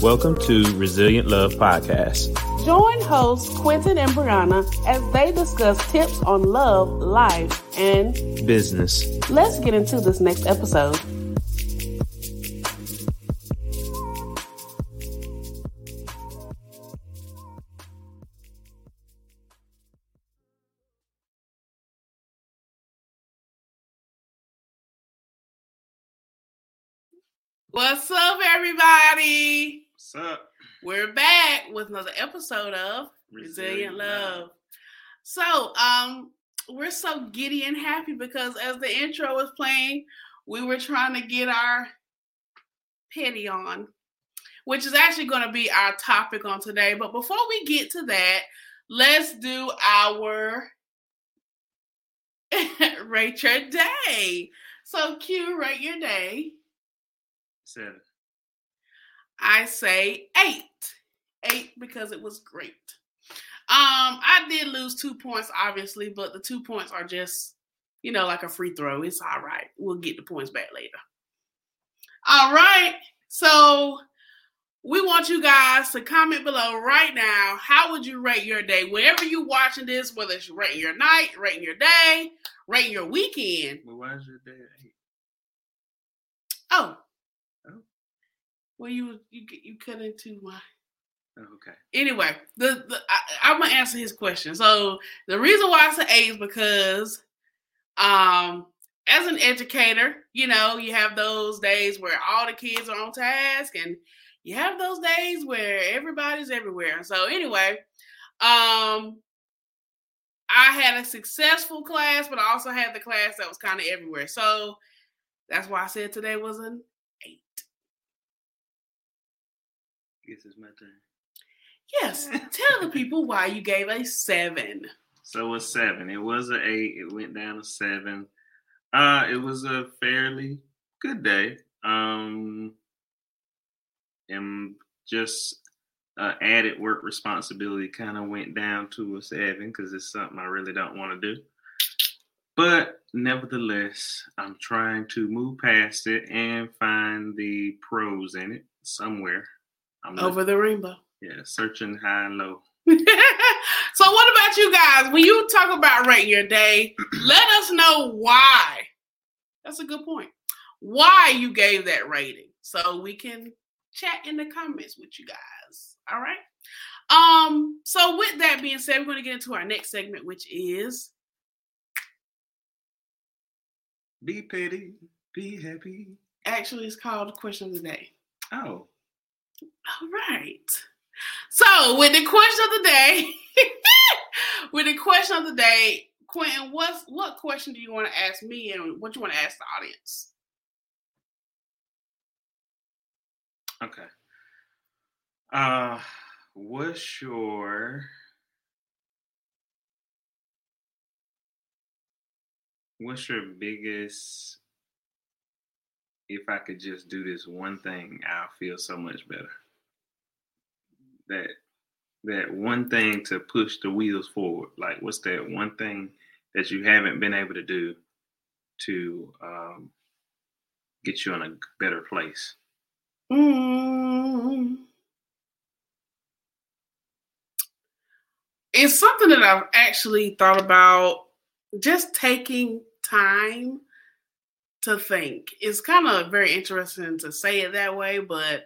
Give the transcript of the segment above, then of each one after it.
Welcome to Resilient Love Podcast. Join hosts Quentin and Brianna as they discuss tips on love, life, and business. Let's get into this next episode. What's up, everybody? What's up? We're back with another episode of Resilient, Resilient Love. Love. So, um, we're so giddy and happy because as the intro was playing, we were trying to get our petty on, which is actually going to be our topic on today. But before we get to that, let's do our rate your day. So, Q, rate your day. Seven. I say eight. Eight because it was great. Um, I did lose two points, obviously, but the two points are just, you know, like a free throw. It's all right. We'll get the points back later. All right. So we want you guys to comment below right now. How would you rate your day? Wherever you're watching this, whether it's rating your night, rating your day, rating your weekend. Well, why is your day eight? Oh, well, you you you cut into my. Oh, okay. Anyway, the, the I, am gonna answer his question. So the reason why I say eight is because, um, as an educator, you know, you have those days where all the kids are on task, and you have those days where everybody's everywhere. So anyway, um, I had a successful class, but I also had the class that was kind of everywhere. So that's why I said today was an guess it's my turn. Yes. Tell the people why you gave a seven. So a seven. It was an eight. It went down to seven. Uh, it was a fairly good day. Um, and just uh, added work responsibility kind of went down to a seven because it's something I really don't want to do. But nevertheless, I'm trying to move past it and find the pros in it somewhere. I'm over the rainbow. Yeah, searching high and low. so, what about you guys? When you talk about rating your day, let us know why. That's a good point. Why you gave that rating, so we can chat in the comments with you guys. All right. Um. So, with that being said, we're going to get into our next segment, which is be petty, be happy. Actually, it's called question of the day. Oh. All right. So, with the question of the day, with the question of the day, Quentin, what's what question do you want to ask me, and what you want to ask the audience? Okay. Uh, what's your what's your biggest if I could just do this one thing, I'll feel so much better. That that one thing to push the wheels forward. Like, what's that one thing that you haven't been able to do to um, get you in a better place? Mm. It's something that I've actually thought about just taking time to think. It's kind of very interesting to say it that way, but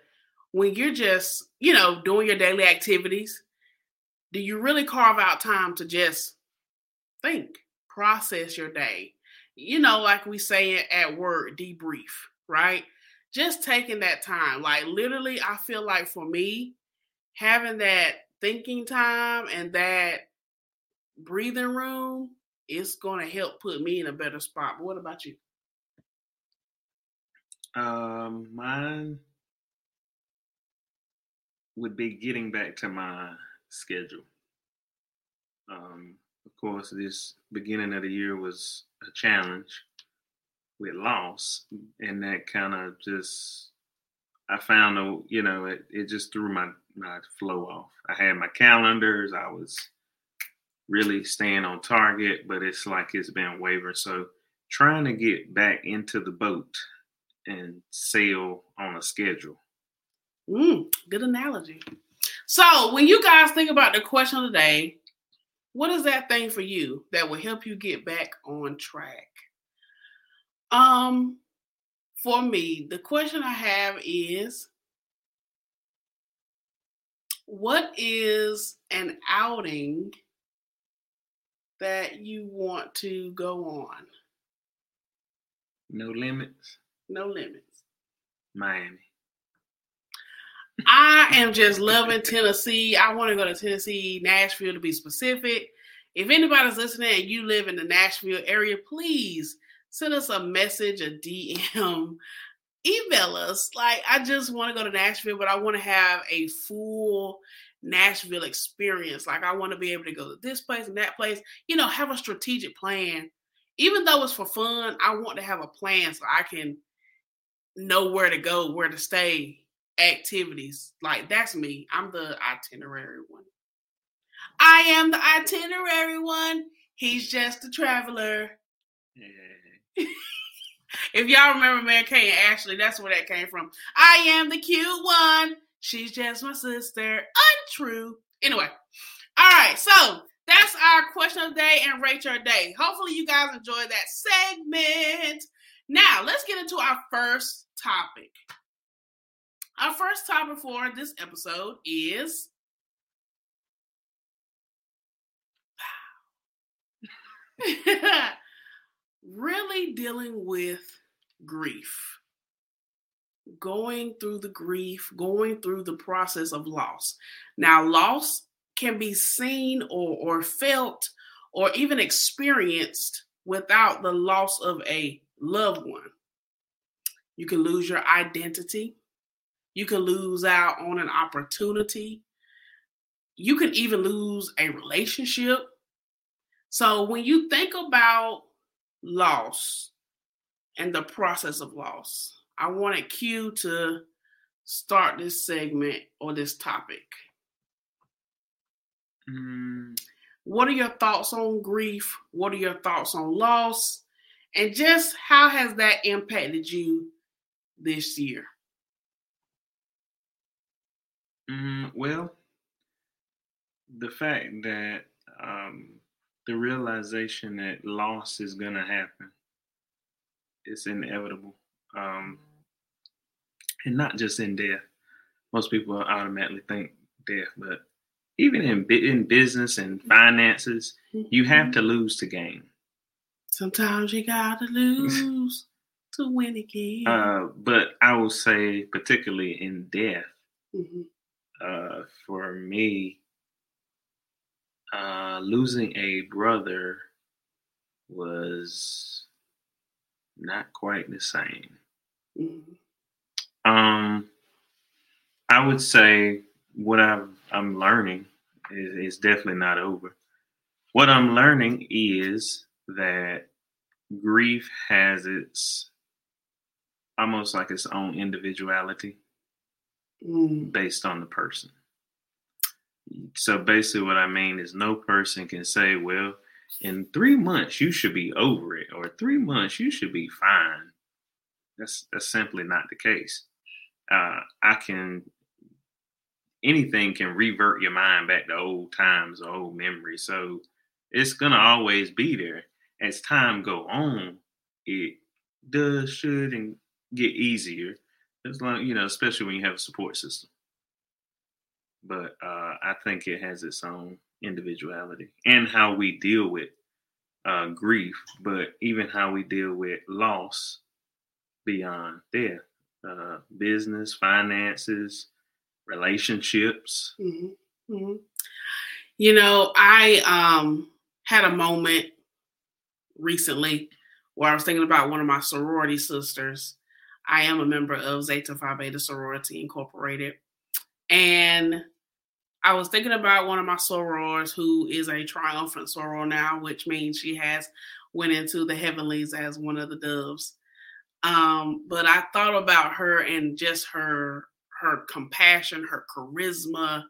when you're just, you know, doing your daily activities, do you really carve out time to just think, process your day? You know, like we say at work, debrief, right? Just taking that time. Like literally, I feel like for me, having that thinking time and that breathing room is going to help put me in a better spot. But what about you? Um, mine would be getting back to my schedule. Um, of course, this beginning of the year was a challenge with loss, and that kind of just I found a you know it, it just threw my my flow off. I had my calendars, I was really staying on target, but it's like it's been wavering. So trying to get back into the boat and sail on a schedule Mm, good analogy. So, when you guys think about the question of the day, what is that thing for you that will help you get back on track? Um, for me, the question I have is what is an outing that you want to go on? No limits. No limits. Miami. I am just loving Tennessee. I want to go to Tennessee, Nashville to be specific. If anybody's listening and you live in the Nashville area, please send us a message, a DM, email us. Like, I just want to go to Nashville, but I want to have a full Nashville experience. Like, I want to be able to go to this place and that place, you know, have a strategic plan. Even though it's for fun, I want to have a plan so I can know where to go, where to stay, activities. Like that's me. I'm the itinerary one. I am the itinerary one. He's just a traveler. Yeah. Mm. if y'all remember Mary-Kate and Ashley, that's where that came from. I am the cute one. She's just my sister. Untrue. Anyway, all right. So that's our question of the day and rate your day. Hopefully, you guys enjoyed that segment. Now, let's get into our first topic. Our first topic for this episode is really dealing with grief. Going through the grief, going through the process of loss. Now, loss can be seen or, or felt or even experienced without the loss of a loved one. You can lose your identity. You can lose out on an opportunity. You can even lose a relationship. So when you think about loss and the process of loss, I wanted Q to start this segment or this topic. Mm. What are your thoughts on grief? What are your thoughts on loss? And just how has that impacted you this year? Mm, well, the fact that um, the realization that loss is going to happen it's inevitable um, and not just in death most people automatically think death but even in in business and finances you have to mm-hmm. lose to gain sometimes you gotta lose to win again uh, but i will say particularly in death mm-hmm uh, for me, uh, losing a brother was not quite the same. Mm-hmm. Um, I would say what i am learning is, is definitely not over. What I'm learning is that grief has its almost like its own individuality mm. based on the person. So basically, what I mean is no person can say, well, in three months you should be over it, or three months you should be fine. That's that's simply not the case. Uh, I can anything can revert your mind back to old times or old memories. So it's gonna always be there. As time go on, it does should and get easier as long you know, especially when you have a support system. But uh, I think it has its own individuality and how we deal with uh, grief, but even how we deal with loss beyond death, uh, business, finances, relationships. Mm-hmm. Mm-hmm. You know, I um, had a moment recently where I was thinking about one of my sorority sisters I am a member of Zeta Phi Beta Sorority Incorporated. And I was thinking about one of my sorors who is a triumphant soror now, which means she has went into the heavenlies as one of the doves. Um, but I thought about her and just her her compassion, her charisma,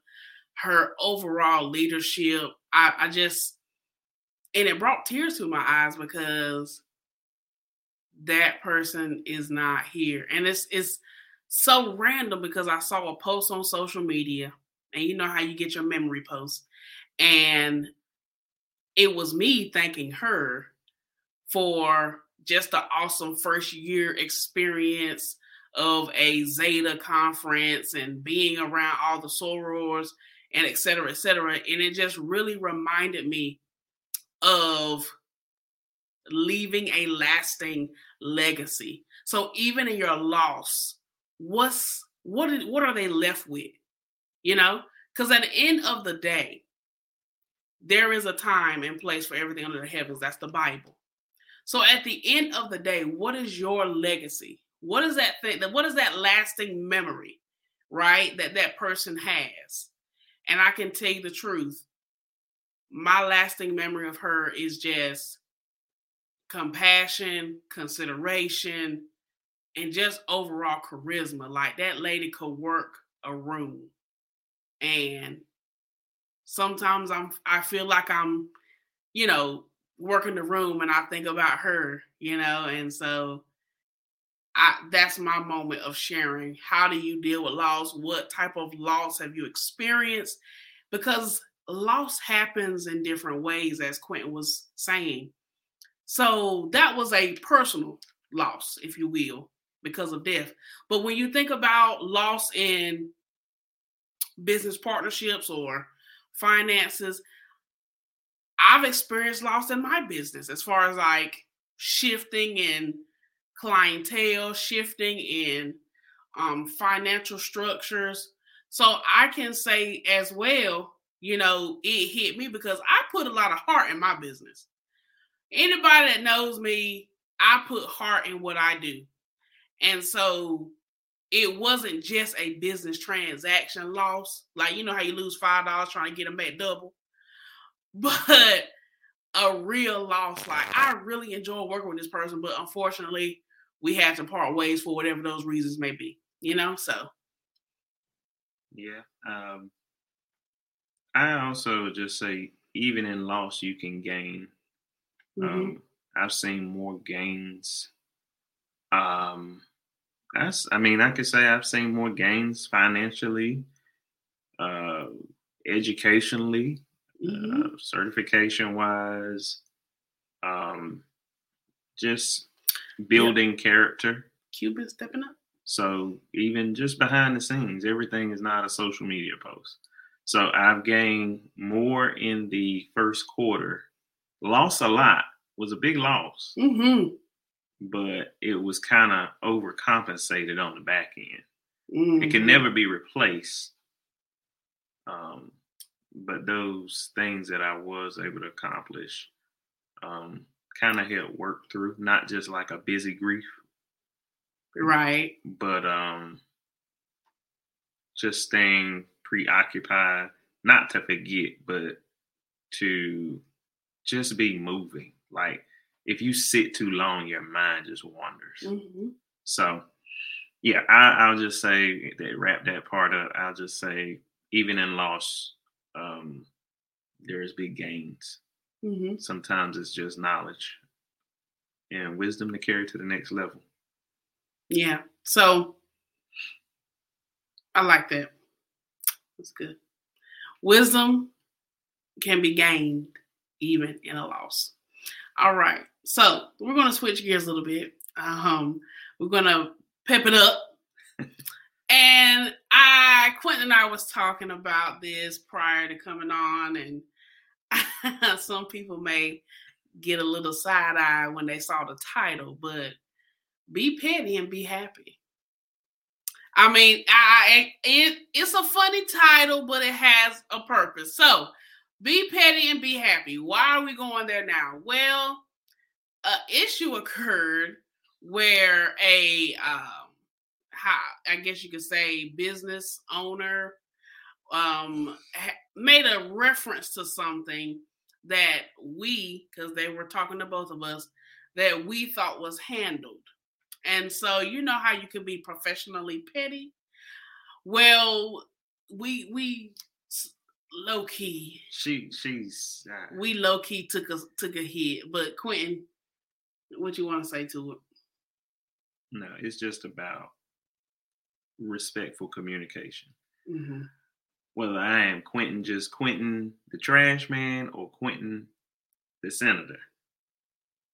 her overall leadership. I, I just and it brought tears to my eyes because that person is not here. And it's it's so random because I saw a post on social media, and you know how you get your memory posts, and it was me thanking her for just an awesome first year experience of a Zeta conference and being around all the sorors and et cetera, et cetera. And it just really reminded me of leaving a lasting legacy. So even in your loss, what's what is, what are they left with? You know, because at the end of the day, there is a time and place for everything under the heavens. That's the Bible. So at the end of the day, what is your legacy? What is that thing? That what is that lasting memory, right? That that person has. And I can tell you the truth. My lasting memory of her is just compassion, consideration, and just overall charisma. Like that lady could work a room. And sometimes I'm I feel like I'm, you know, working the room and I think about her, you know, and so I that's my moment of sharing. How do you deal with loss? What type of loss have you experienced? Because loss happens in different ways, as Quentin was saying. So that was a personal loss, if you will, because of death. But when you think about loss in business partnerships or finances, I've experienced loss in my business as far as like shifting in clientele, shifting in um, financial structures. So I can say as well, you know, it hit me because I put a lot of heart in my business. Anybody that knows me, I put heart in what I do. And so it wasn't just a business transaction loss. Like, you know how you lose $5 trying to get them back double? But a real loss. Like, I really enjoy working with this person, but unfortunately, we had to part ways for whatever those reasons may be, you know? So. Yeah. Um, I also just say, even in loss, you can gain. Mm-hmm. Um, I've seen more gains. Um, that's, I mean, I could say I've seen more gains financially, uh, educationally, mm-hmm. uh, certification wise, um, just building yep. character. Cuban stepping up. So even just behind the scenes, everything is not a social media post. So I've gained more in the first quarter. Lost a lot. Was a big loss. Mm-hmm. But it was kind of overcompensated on the back end. Mm-hmm. It can mm-hmm. never be replaced. Um, but those things that I was able to accomplish um, kind of help work through, not just like a busy grief. Right. But um just staying preoccupied, not to forget, but to just be moving. Like if you sit too long, your mind just wanders. Mm-hmm. So yeah, I, will just say that wrap that part up. I'll just say even in loss, um, there's big gains. Mm-hmm. Sometimes it's just knowledge and wisdom to carry to the next level. Yeah. So I like that. That's good. Wisdom can be gained even in a loss. All right. So we're going to switch gears a little bit. Um, we're going to pep it up. and I, Quentin and I was talking about this prior to coming on, and some people may get a little side eye when they saw the title, but be petty and be happy. I mean, I it it's a funny title, but it has a purpose. So, be petty and be happy. Why are we going there now? Well, an issue occurred where a um, how I guess you could say business owner um ha- made a reference to something that we, because they were talking to both of us, that we thought was handled. And so you know how you can be professionally petty. Well, we we low key. She she's uh, we low key took a took a hit. But Quentin, what you want to say to it? No, it's just about respectful communication. Mm-hmm. Whether I am Quentin just Quentin the trash man or Quentin the senator,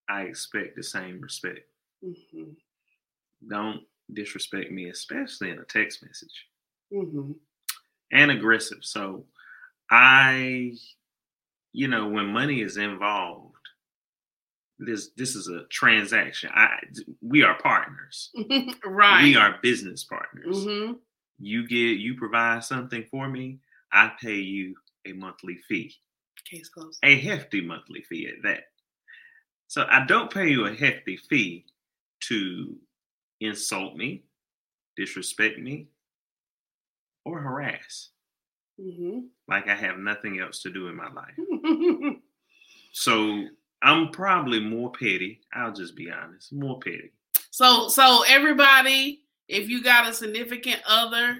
I expect the same respect. Mm-hmm. Don't disrespect me, especially in a text message. Mm-hmm. And aggressive. So I, you know, when money is involved, this this is a transaction. I we are partners. right. We are business partners. Mm-hmm. You get you provide something for me, I pay you a monthly fee. Case closed. A hefty monthly fee at that. So I don't pay you a hefty fee to insult me, disrespect me, or harass. Mm-hmm. Like I have nothing else to do in my life. So I'm probably more petty. I'll just be honest, more petty. so, so everybody, if you got a significant other,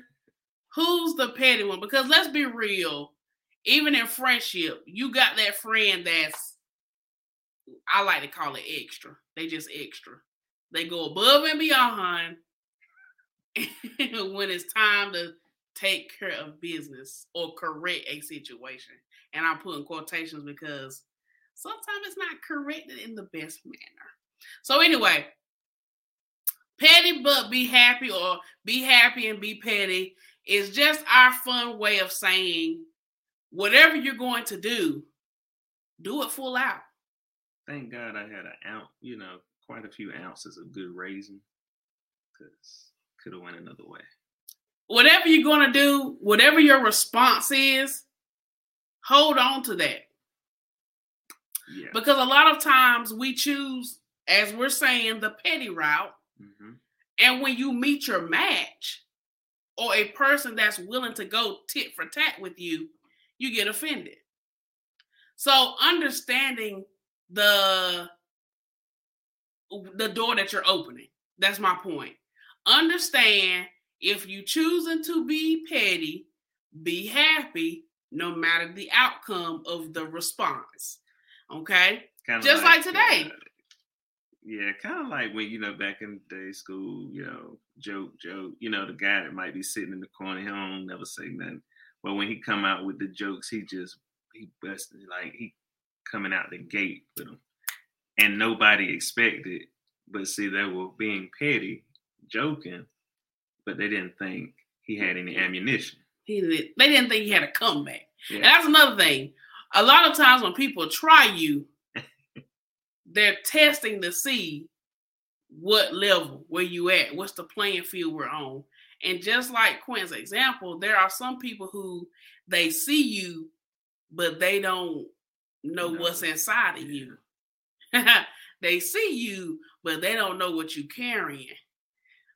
who's the petty one? Because let's be real, even in friendship, you got that friend that's, I like to call it extra. They just extra. They go above and beyond when it's time to take care of business or correct a situation. And I'm putting quotations because sometimes it's not corrected in the best manner. So anyway, petty but be happy or be happy and be petty is just our fun way of saying whatever you're going to do, do it full out. Thank God I had an ounce, you know, quite a few ounces of good raisin, because could have went another way. Whatever you're going to do, whatever your response is, hold on to that. Yeah. Because a lot of times we choose, as we're saying, the petty route. hmm And when you meet your match or a person that's willing to go tit for tat with you, you get offended. So understanding the the door that you're opening. That's my point. Understand if you choosing to be petty, be happy no matter the outcome of the response. Okay? Kind Just like today. uh, yeah, kind of like when you know back in the day, school, you know, joke, joke. You know, the guy that might be sitting in the corner, he don't never say nothing. But when he come out with the jokes, he just he busted like he coming out the gate with them, and nobody expected. But see, they were being petty, joking, but they didn't think he had any ammunition. He did, they didn't think he had a comeback. And that's another thing. A lot of times when people try you, they're testing to see what level, where you at, what's the playing field we're on. And just like Quinn's example, there are some people who they see you, but they don't know No. what's inside of you. they see you, but they don't know what you're carrying.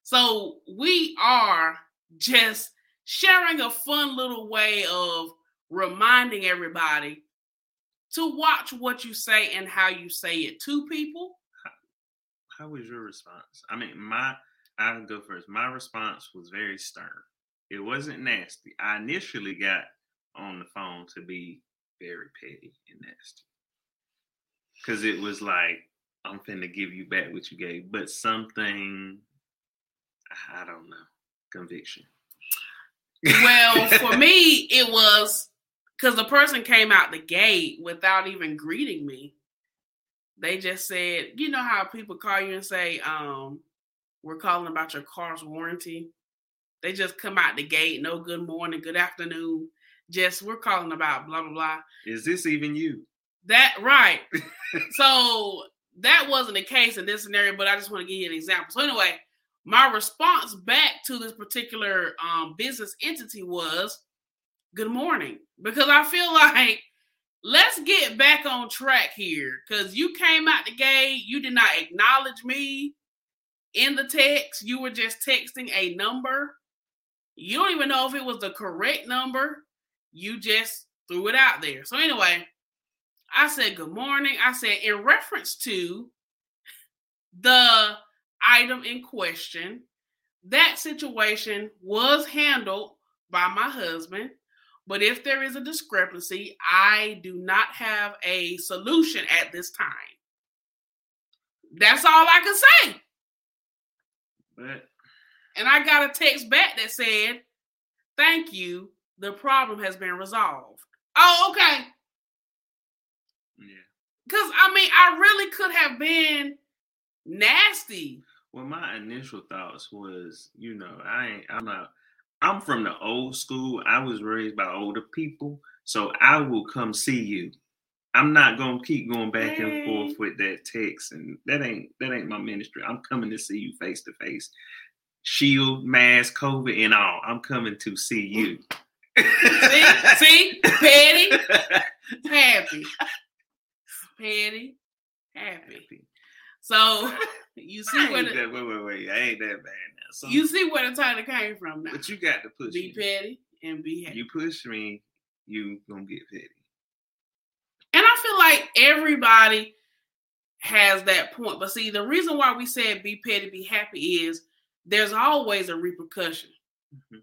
So we are just sharing a fun little way of reminding everybody to watch what you say and how you say it to people. How was your response? I mean, my I'll go first. My response was very stern. It wasn't nasty. I initially got on the phone to be very petty and nasty. Cause it was like, I'm finna give you back what you gave, but something I don't know. Conviction. Well, for me, it was because the person came out the gate without even greeting me. They just said, you know how people call you and say, um, we're calling about your car's warranty. They just come out the gate, no good morning, good afternoon. Just we're calling about blah blah blah. Is this even you? That right. so that wasn't the case in this scenario, but I just want to give you an example. So anyway, my response back to this particular um, business entity was, "Good morning," because I feel like let's get back on track here. Because you came out the gate, you did not acknowledge me in the text. You were just texting a number. You don't even know if it was the correct number. You just threw it out there. So anyway, I said good morning. I said in reference to the item in question, that situation was handled by my husband. But if there is a discrepancy, I do not have a solution at this time. That's all I can say. But and I got a text back that said, "Thank you. The problem has been resolved." Oh, okay. Because I mean, I really could have been nasty. Well, my initial thoughts was, you know, I ain't, I'm not, I'm from the old school. I was raised by older people, so I will come see you. I'm not gonna keep going back and forth with that text, and that ain't that ain't my ministry. I'm coming to see you face to face, shield, mask, COVID, and all. I'm coming to see you. See, see, petty, happy, petty, happy. So you see where the, that, wait, wait, wait. I ain't that bad now. So, you see where the title came from now. but you got to push Be me. petty and be happy. You push me, you gonna get petty. And I feel like everybody has that point. But see, the reason why we said be petty, be happy is there's always a repercussion. Mhm.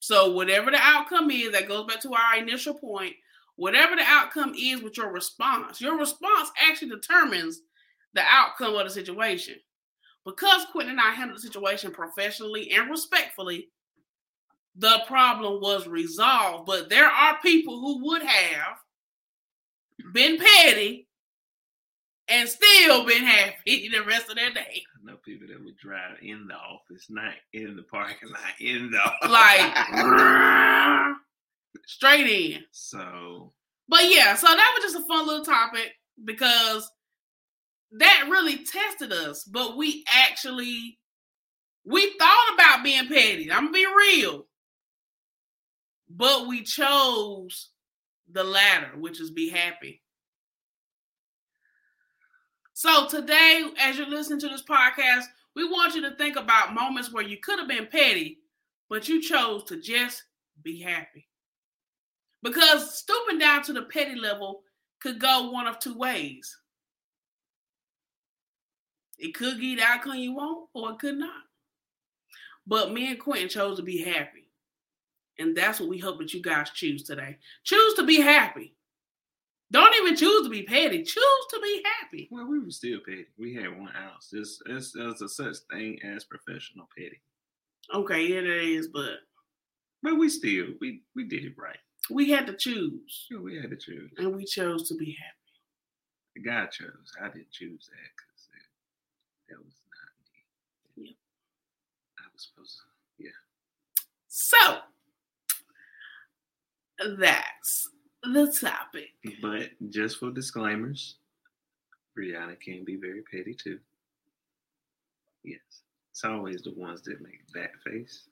So whatever the outcome is, that goes back to our initial point. Whatever the outcome is with your response, your response actually determines the outcome of the situation. Because Quentin and I handled the situation professionally and respectfully, the problem was resolved. But there are people who would have been petty and still been happy the rest of their day. I know people that would drive in the office, not in the parking lot, in the Like straight in. so But yeah, so that was just a fun little topic because that really tested us. But we actually we thought about being petty. I'm gonna be real. But we chose the latter, which is be happy. So today, as you're listening to this podcast, we want you to think about moments where you could have been petty, but you chose to just be happy. Because stooping down to the petty level could go one of two ways. It could get the outcome you want, or it could not. But me and Quentin chose to be happy. And that's what we hope that you guys choose today. Choose to be happy. Don't even choose to be petty. Choose to be happy. well, we were still petty. We had one house. There's there's, there's a such thing as professional petty. Okay, yeah, there is, but But we still we we did it right. We had to choose. Sure, we had to choose. And we chose to be happy. God chose. I didn't choose that because that was not me. Yep. I was supposed to. Yeah. So that's the topic. But just for disclaimers, Brianna can be very petty too. Yes. It's always the ones that make that face.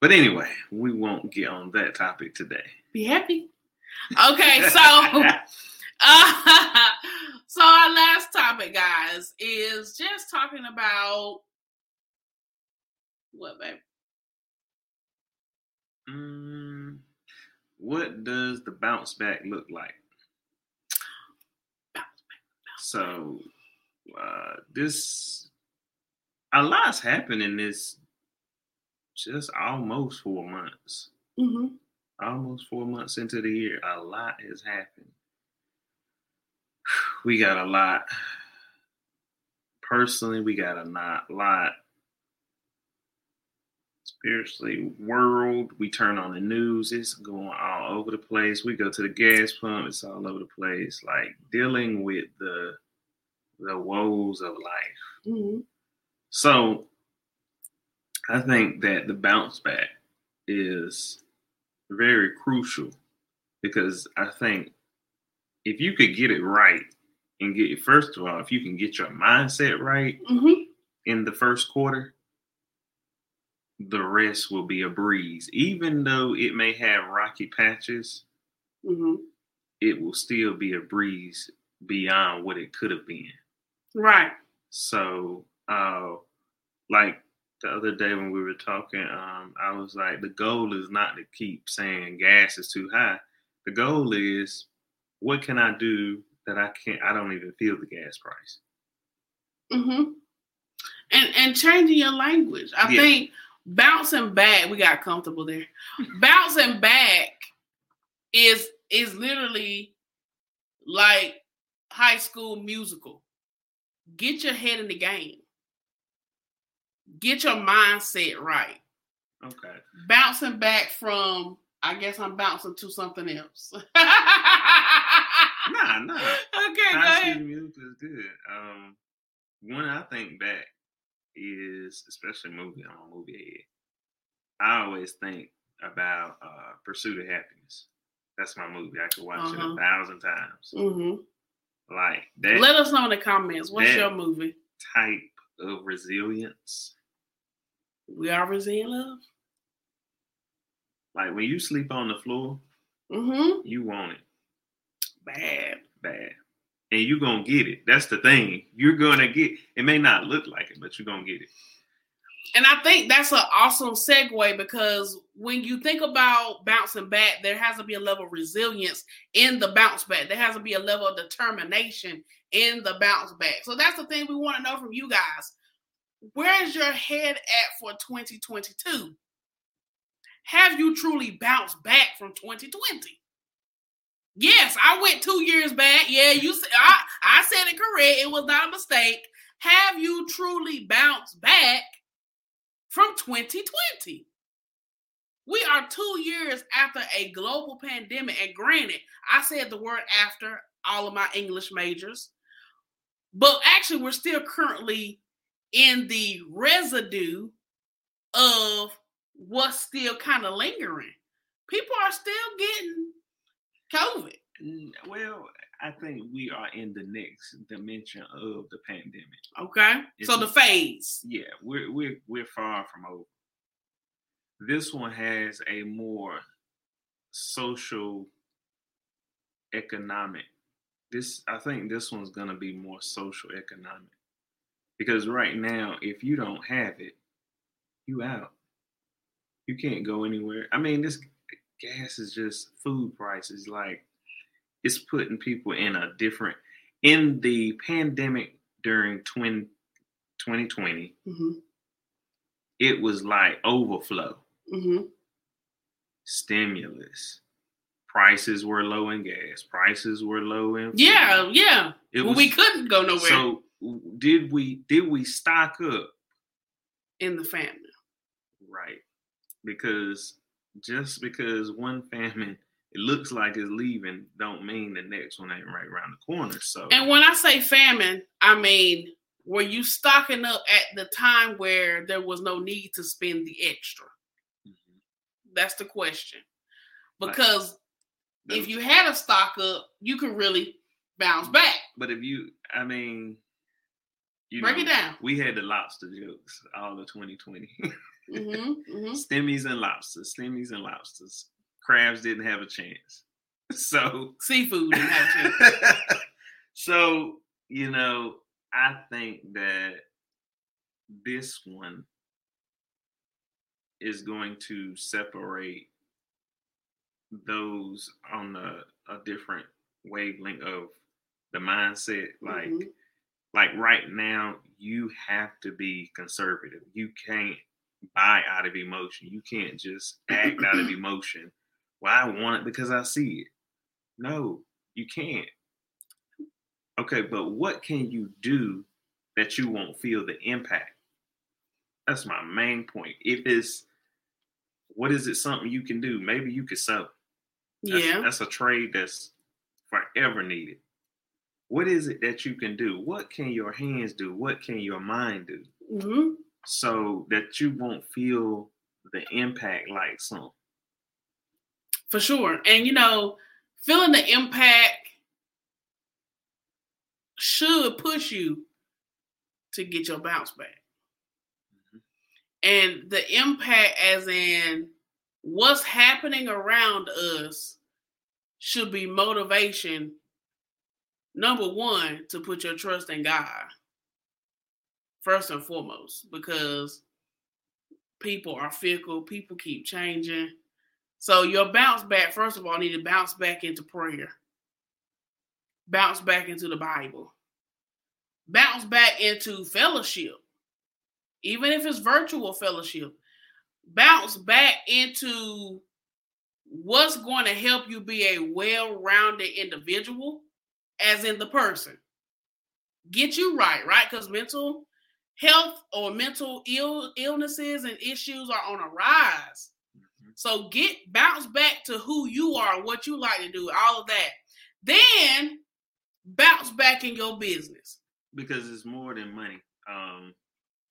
But anyway, we won't get on that topic today. Be happy. Okay, so uh, so our last topic, guys, is just talking about what, babe? Mm, what does the bounce back look like? So, uh, this a lot's happened in this just almost four months. Mm-hmm. Almost four months into the year, a lot has happened. We got a lot. Personally, we got a not lot. Spiritually, world. We turn on the news. It's going all over the place. We go to the gas pump. It's all over the place. Like dealing with the the woes of life. Mm-hmm. So I think that the bounce back is very crucial because I think if you could get it right and get first of all, if you can get your mindset right Mm-hmm. in the first quarter, the rest will be a breeze. Even though it may have rocky patches, Mm-hmm. it will still be a breeze beyond what it could have been. Right. So, uh, like the other day when we were talking, um, I was like, the goal is not to keep saying gas is too high. The goal is, what can I do that I can't? I don't even feel the gas price. Mm-hmm. And and changing your language. I Yeah. think bouncing back, we got comfortable there. bouncing back is is literally like high school musical. Get your head in the game. Get your mindset right. Okay. Bouncing back from, I guess I'm bouncing to something else. Nah, nah. Okay, High School. Musical is good. Um, when I think back is especially movie on movie head. I always think about uh, Pursuit of Happyness. That's my movie. I could watch it Uh-huh. a thousand times. hmm Like that Let us know in the comments. What's your movie? type of resilience. We are resilient love. Like when you sleep on the floor, Mm-hmm. you want it Bad. bad. And you're gonna get it. That's the thing. You're gonna get it may not look like it, but you're gonna get it. And I think that's an awesome segue because when you think about bouncing back, there has to be a level of resilience in the bounce back. There has to be a level of determination in the bounce back. So that's the thing we want to know from you guys. Where is your head at for 2022? Have you truly bounced back from 2020? Yes, I went two years back. Yeah, you said I, I said it correct. It was not a mistake. Have you truly bounced back from 2020? We are two years after a global pandemic. And granted, I said the word after all of my English majors, but actually, we're still currently in the residue of what's still kind of lingering. People are still getting COVID. Well, I think we are in the next dimension of the pandemic. Okay. So It's- the phase. Yeah, we're we're we're far from over. This one has a more social economic. This I think this one's gonna be more social economic. Because right now, if you don't have it, you out. You can't go anywhere. I mean, this gas is just food prices. Like it's putting people in a different in the pandemic during twin 2020 hmm it was like overflow hmm stimulus prices were low in gas prices were low in food. Yeah, yeah. it Well, was, we couldn't go nowhere so did we did we stock up in the family. right because just because one famine it looks like it's leaving don't mean the next one ain't right around the corner so And when I say famine, I mean were you stocking up at the time where there was no need to spend the extra? Mhm. That's the question. Like, Because if you had a stock up, you could really bounce back. but if you i mean you Break know, it down. we had the lobster jokes all of 2020 hmm hmm Stimmies and lobsters, stimmies and lobsters. Crabs didn't have a chance. So, Seafood didn't have a chance. so you know, I think that this one is going to separate those on a, a different wavelength of the mindset. Like, Mhm. Like right now, you have to be conservative. You can't buy out of emotion. You can't just act out of emotion. Well, I want it because I see it. No, you can't. Okay, but what can you do that you won't feel the impact? That's my main point. If it's what is it something you can do? Maybe you could sew. That's, Yeah. That's a trade that's forever needed. What is it that you can do? What can your hands do? What can your mind do? hmm So that you won't feel the impact like some. For sure. And you know, feeling the impact should push you to get your bounce back. Mhm. And the impact, as in what's happening around us, should be motivation. Number one, to put your trust in God, first and foremost, because people are fickle, people keep changing. So your bounce back, first of all, need to bounce back into prayer. Bounce back into the Bible. Bounce back into fellowship. Even if it's virtual fellowship. Bounce back into what's going to help you be a well-rounded individual, as in the person. Get you right, right? Because mental health or mental Ill, illnesses and issues are on a rise. Mm-hmm. So get bounce back to who you are, what you like to do, all of that. Then bounce back in your business. Because it's more than money. Um,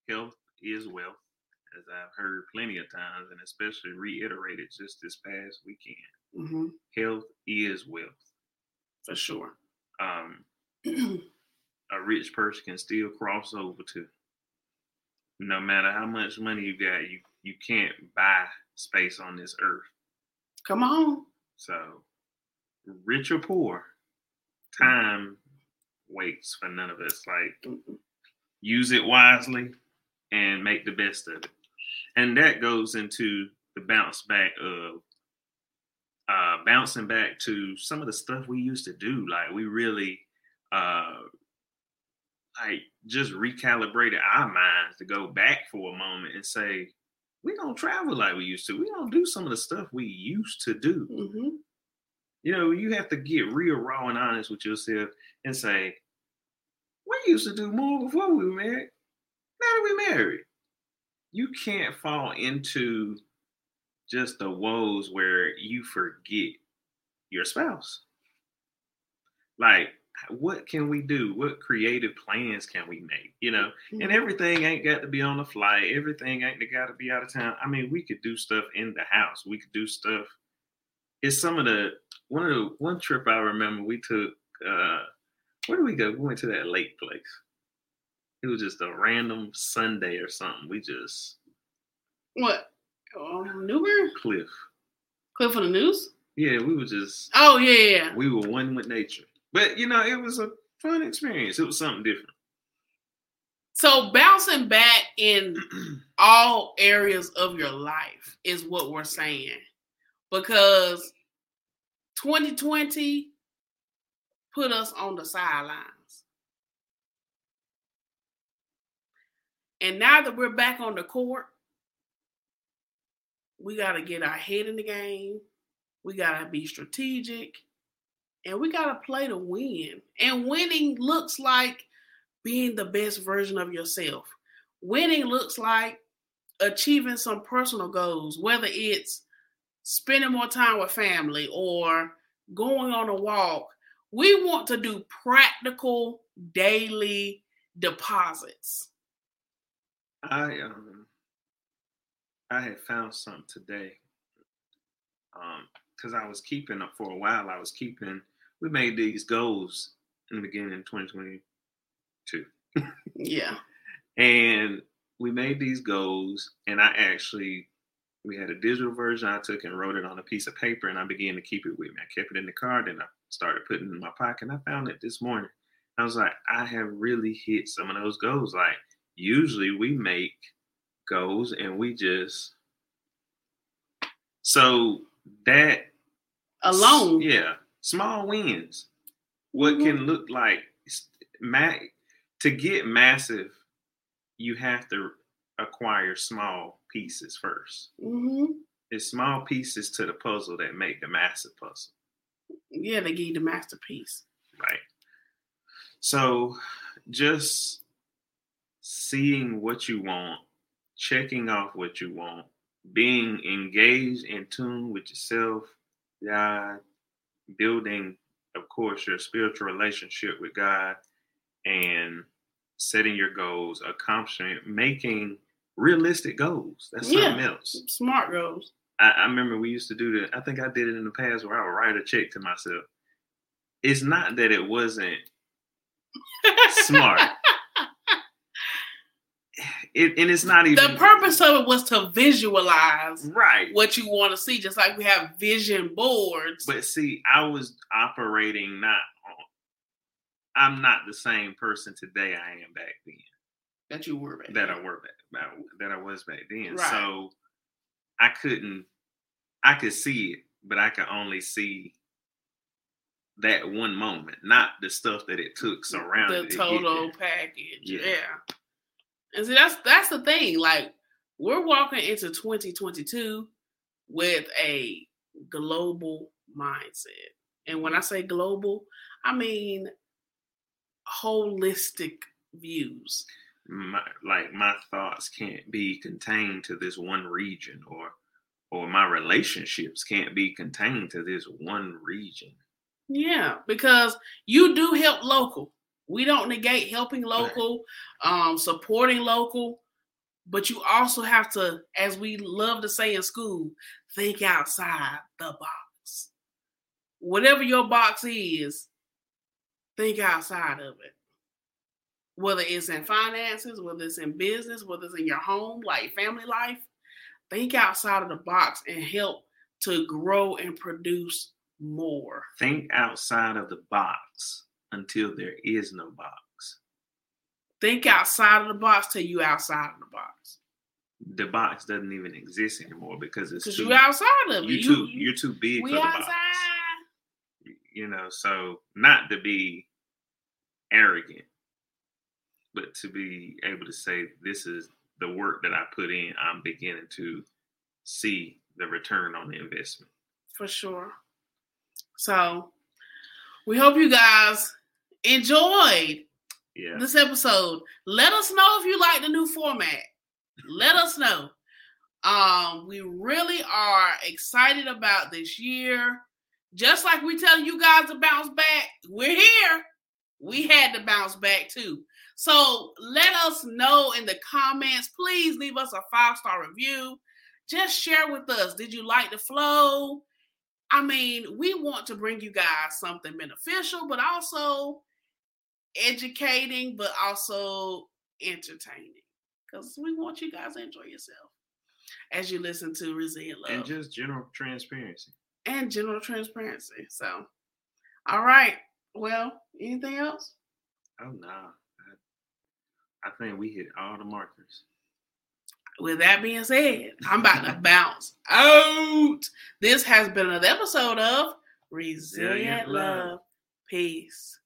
health is wealth, as I've heard plenty of times, and especially reiterated just this past weekend. Mm-hmm. Health is wealth. For sure. Um, a rich person can still cross over to. No matter how much money you got, you you can't buy space on this earth. Come on. So, rich or poor, time waits for none of us. Like, use it wisely and make the best of it. And that goes into the bounce back of uh, bouncing back to some of the stuff we used to do. Like, we really uh, like just recalibrated our minds to go back for a moment and say, we don't travel like we used to. We don't do some of the stuff we used to do. Mm-hmm. You know, you have to get real raw and honest with yourself and say, we used to do more before we were married. Now that we married, you can't fall into just the woes where you forget your spouse. Like what can we do? What creative plans can we make? You know, mm-hmm. and everything ain't got to be on the fly. Everything ain't got to be out of town. I mean, we could do stuff in the house. We could do stuff. It's some of the one of the one trip I remember we took. uh Where did we go? We went to that lake place. It was just a random Sunday or something. We just what? Um, Newberg? Cliff. Cliff on the news? Yeah, we were just. Oh yeah, yeah. We were one with nature. But you know, it was a fun experience. It was something different. So bouncing back in all areas of your life is what we're saying. Because 2020 put us on the sidelines. And now that we're back on the court, we got to get our head in the game. We got to be strategic and we got to play to win. And winning looks like being the best version of yourself. Winning looks like achieving some personal goals, whether it's spending more time with family or going on a walk. We want to do practical daily deposits. I um I had found something today. Um, because I was keeping up for a while. I was keeping we made these goals in the beginning of 2022. yeah. And we made these goals, and I actually we had a digital version I took and wrote it on a piece of paper, and I began to keep it with me. I kept it in the car, then I started putting it in my pocket. And I found it this morning. I was like, I have really hit some of those goals. Like usually we make goals and we just so that alone, yeah, small wins. What mm-hmm. can look like ma- to get massive, you have to acquire small pieces 1st mm-hmm. It's small pieces to the puzzle that make the massive puzzle. Yeah, they give you the masterpiece. Right. So just seeing what you want, checking off what you want, being engaged in tune with yourself, God, building, of course, your spiritual relationship with God and setting your goals, accomplishing, making realistic goals. That's yeah, something else. Smart goals. I, I, remember we used to do that. I think I did it in the past where I would write a check to myself. It's not that it wasn't smart. It, and it's not even the purpose of it was to visualize right what you want to see, just like we have vision boards. But see, I was operating not on. I'm not the same person today I am back then. That you were back. That then. I were back. That I was back then. Right. So I couldn't. I could see it, but I could only see that one moment, not the stuff that it took surrounding the total package. Yeah. yeah. And see, that's that's the thing. Like we're walking into 2022 with a global mindset. And when I mm-hmm. say global, I mean holistic views. my, like my thoughts can't be contained to this one region or or my relationships can't be contained to this one region. Yeah, because you do help local. We don't negate helping local, um, supporting local, but you also have to, as we love to say in school, think outside the box. Whatever your box is, think outside of it. Whether it's in finances, whether it's in business, whether it's in your home, like family life, think outside of the box and help to grow and produce more. Think outside of the box until there is no box. Think outside of the box till you outside of the box. The box doesn't even exist anymore because it's because you outside of it. You too, you, are too big for the outside. box. You know, so not to be arrogant, but to be able to say this is the work that I put in. I'm beginning to see the return on the investment. For sure. So we hope you guys enjoyed yeah. this episode. Let us know if you like the new format. Let us know. Um, we really are excited about this year. Just like we telling you guys to bounce back, we're here. We had to bounce back too. So let us know in the comments. Please leave us a five star review. Just share with us. Did you like the flow? I mean, we want to bring you guys something beneficial, but also educating, but also entertaining. Because we want you guys to enjoy yourself as you listen to Resilient Love. And just general transparency. And general transparency. So, all right. Well, anything else? Oh, no. I, I think we hit all the markers with that being said, I'm about to bounce out. This has been another episode of Resilient, Resilient Love. Love. Peace.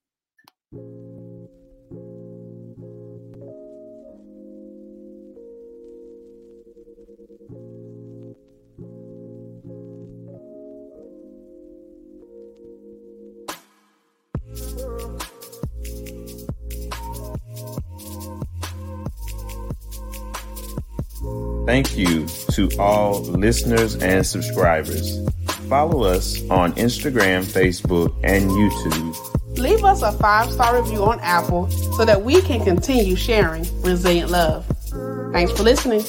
Thank you to all listeners and subscribers. Follow us on Instagram, Facebook, and YouTube. Leave us a five star review on Apple so that we can continue sharing resilient love. Thanks for listening.